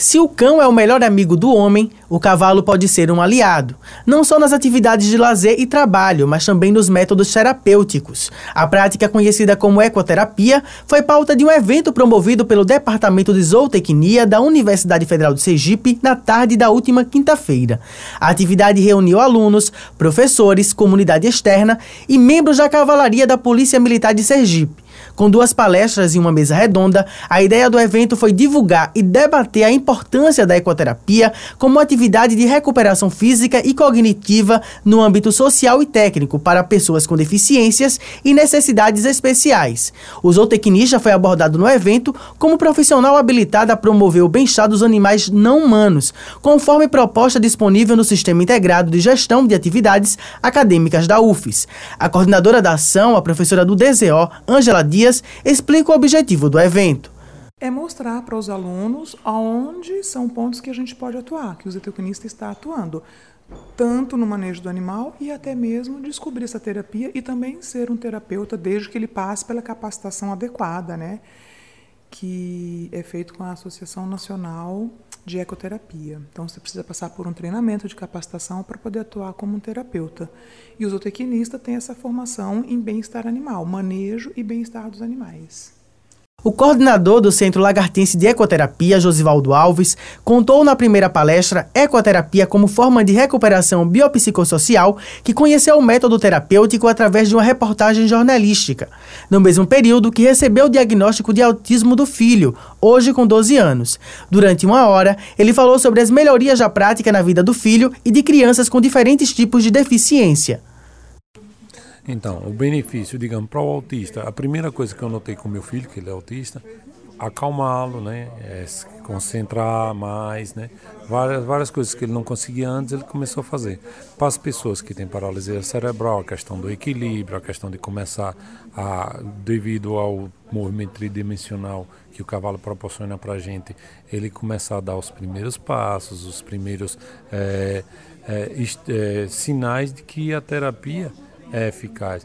Se o cão é o melhor amigo do homem, o cavalo pode ser um aliado, não só nas atividades de lazer e trabalho, mas também nos métodos terapêuticos. A prática conhecida como ecoterapia foi pauta de um evento promovido pelo Departamento de Zootecnia da Universidade Federal de Sergipe na tarde da última quinta-feira. A atividade reuniu alunos, professores, comunidade externa e membros da cavalaria da Polícia Militar de Sergipe. Com duas palestras e uma mesa redonda, a ideia do evento foi divulgar e debater a importância da ecoterapia como atividade de recuperação física e cognitiva no âmbito social e técnico para pessoas com deficiências e necessidades especiais. O zootecnista foi abordado no evento como profissional habilitado a promover o bem-estar dos animais não humanos, conforme proposta disponível no Sistema Integrado de Gestão de Atividades Acadêmicas da UFES. A coordenadora da ação, a professora do DZO, Ângela Dias, Dias explica o objetivo do evento. É mostrar para os alunos aonde são pontos que a gente pode atuar, que o zootecnista está atuando, tanto no manejo do animal e até mesmo descobrir essa terapia e também ser um terapeuta desde que ele passe pela capacitação adequada, né? que é feito com a Associação Nacional de Ecoterapia. Então, você precisa passar por um treinamento de capacitação para poder atuar como um terapeuta. E o zootecnista tem essa formação em bem-estar animal, manejo e bem-estar dos animais. O coordenador do Centro Lagartense de Ecoterapia, Josivaldo Alves, contou na primeira palestra Ecoterapia como forma de recuperação biopsicossocial que conheceu o método terapêutico através de uma reportagem jornalística, no mesmo período que recebeu o diagnóstico de autismo do filho, hoje com 12 anos. Durante uma hora, ele falou sobre as melhorias da prática na vida do filho e de crianças com diferentes tipos de deficiência. Então, o benefício, digamos, para o autista, a primeira coisa que eu notei com meu filho, que ele é autista, acalmá-lo, né? É se concentrar mais, né? Várias, várias coisas que ele não conseguia antes, ele começou a fazer. Para as pessoas que têm paralisia cerebral, a questão do equilíbrio, a questão de começar a, devido ao movimento tridimensional que o cavalo proporciona para a gente, ele começar a dar os primeiros passos, os primeiros é, é, sinais de que a terapia é eficaz.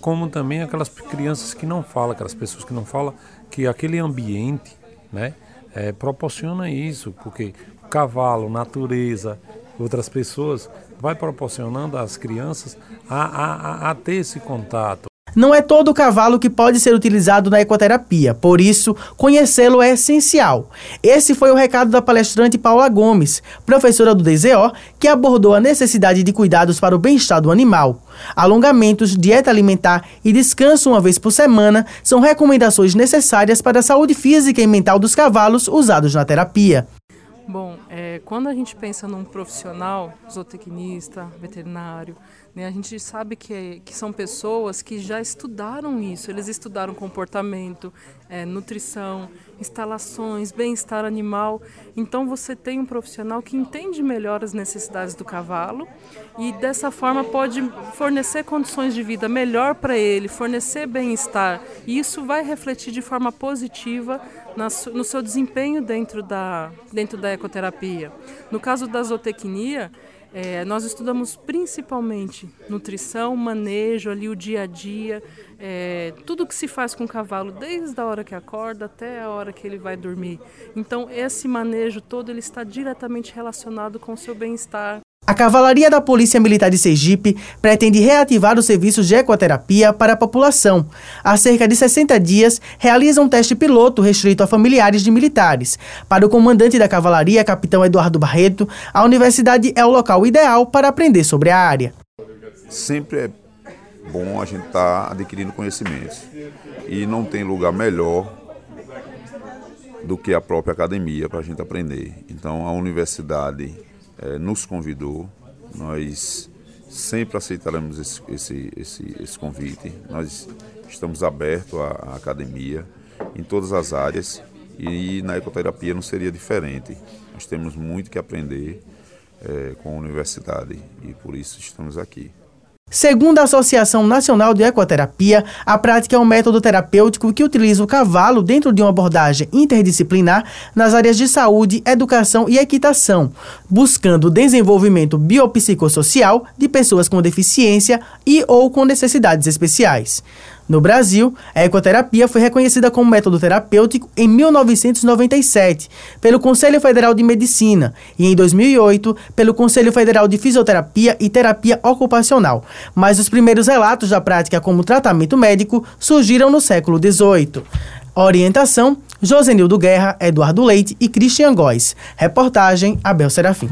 Como também aquelas crianças que não falam, aquelas pessoas que não falam, que aquele ambiente né, é, proporciona isso, porque cavalo, natureza, outras pessoas, vai proporcionando às crianças a, a, a, a ter esse contato. Não é todo cavalo que pode ser utilizado na ecoterapia, por isso, conhecê-lo é essencial. Esse foi o recado da palestrante Paula Gomes, professora do DZO, que abordou a necessidade de cuidados para o bem-estar do animal. Alongamentos, dieta alimentar e descanso uma vez por semana são recomendações necessárias para a saúde física e mental dos cavalos usados na terapia. Bom, é, quando a gente pensa num profissional, zootecnista, veterinário, né, a gente sabe que, que são pessoas que já estudaram isso. Eles estudaram comportamento, é, nutrição, instalações, bem-estar animal. Então você tem um profissional que entende melhor as necessidades do cavalo e dessa forma pode fornecer condições de vida melhor para ele, fornecer bem-estar. E isso vai refletir de forma positiva no seu desempenho dentro da, dentro da ecoterapia. No caso da zootecnia, é, nós estudamos principalmente nutrição, manejo, ali o dia a dia, é, tudo que se faz com o cavalo, desde a hora que acorda até a hora que ele vai dormir. Então, esse manejo todo ele está diretamente relacionado com o seu bem-estar, a Cavalaria da Polícia Militar de Sergipe pretende reativar os serviços de ecoterapia para a população. Há cerca de 60 dias, realiza um teste piloto restrito a familiares de militares. Para o comandante da Cavalaria, capitão Eduardo Barreto, a universidade é o local ideal para aprender sobre a área. Sempre é bom a gente estar tá adquirindo conhecimentos. E não tem lugar melhor do que a própria academia para a gente aprender. Então, a universidade é, nos convidou, nós sempre aceitaremos esse, esse, esse, esse convite. Nós estamos abertos à, à, academia em todas as áreas e na ecoterapia não seria diferente. Nós temos muito que aprender é, com a universidade e por isso estamos aqui. Segundo a Associação Nacional de Ecoterapia, a prática é um método terapêutico que utiliza o cavalo dentro de uma abordagem interdisciplinar nas áreas de saúde, educação e equitação, buscando o desenvolvimento biopsicossocial de pessoas com deficiência e ou com necessidades especiais. No Brasil, a ecoterapia foi reconhecida como método terapêutico em 1997 pelo Conselho Federal de Medicina e em 2008 pelo Conselho Federal de Fisioterapia e Terapia Ocupacional. Mas os primeiros relatos da prática como tratamento médico surgiram no século XVIII. Orientação: Josenildo Guerra, Eduardo Leite e Christian Góes. Reportagem: Abel Serafim.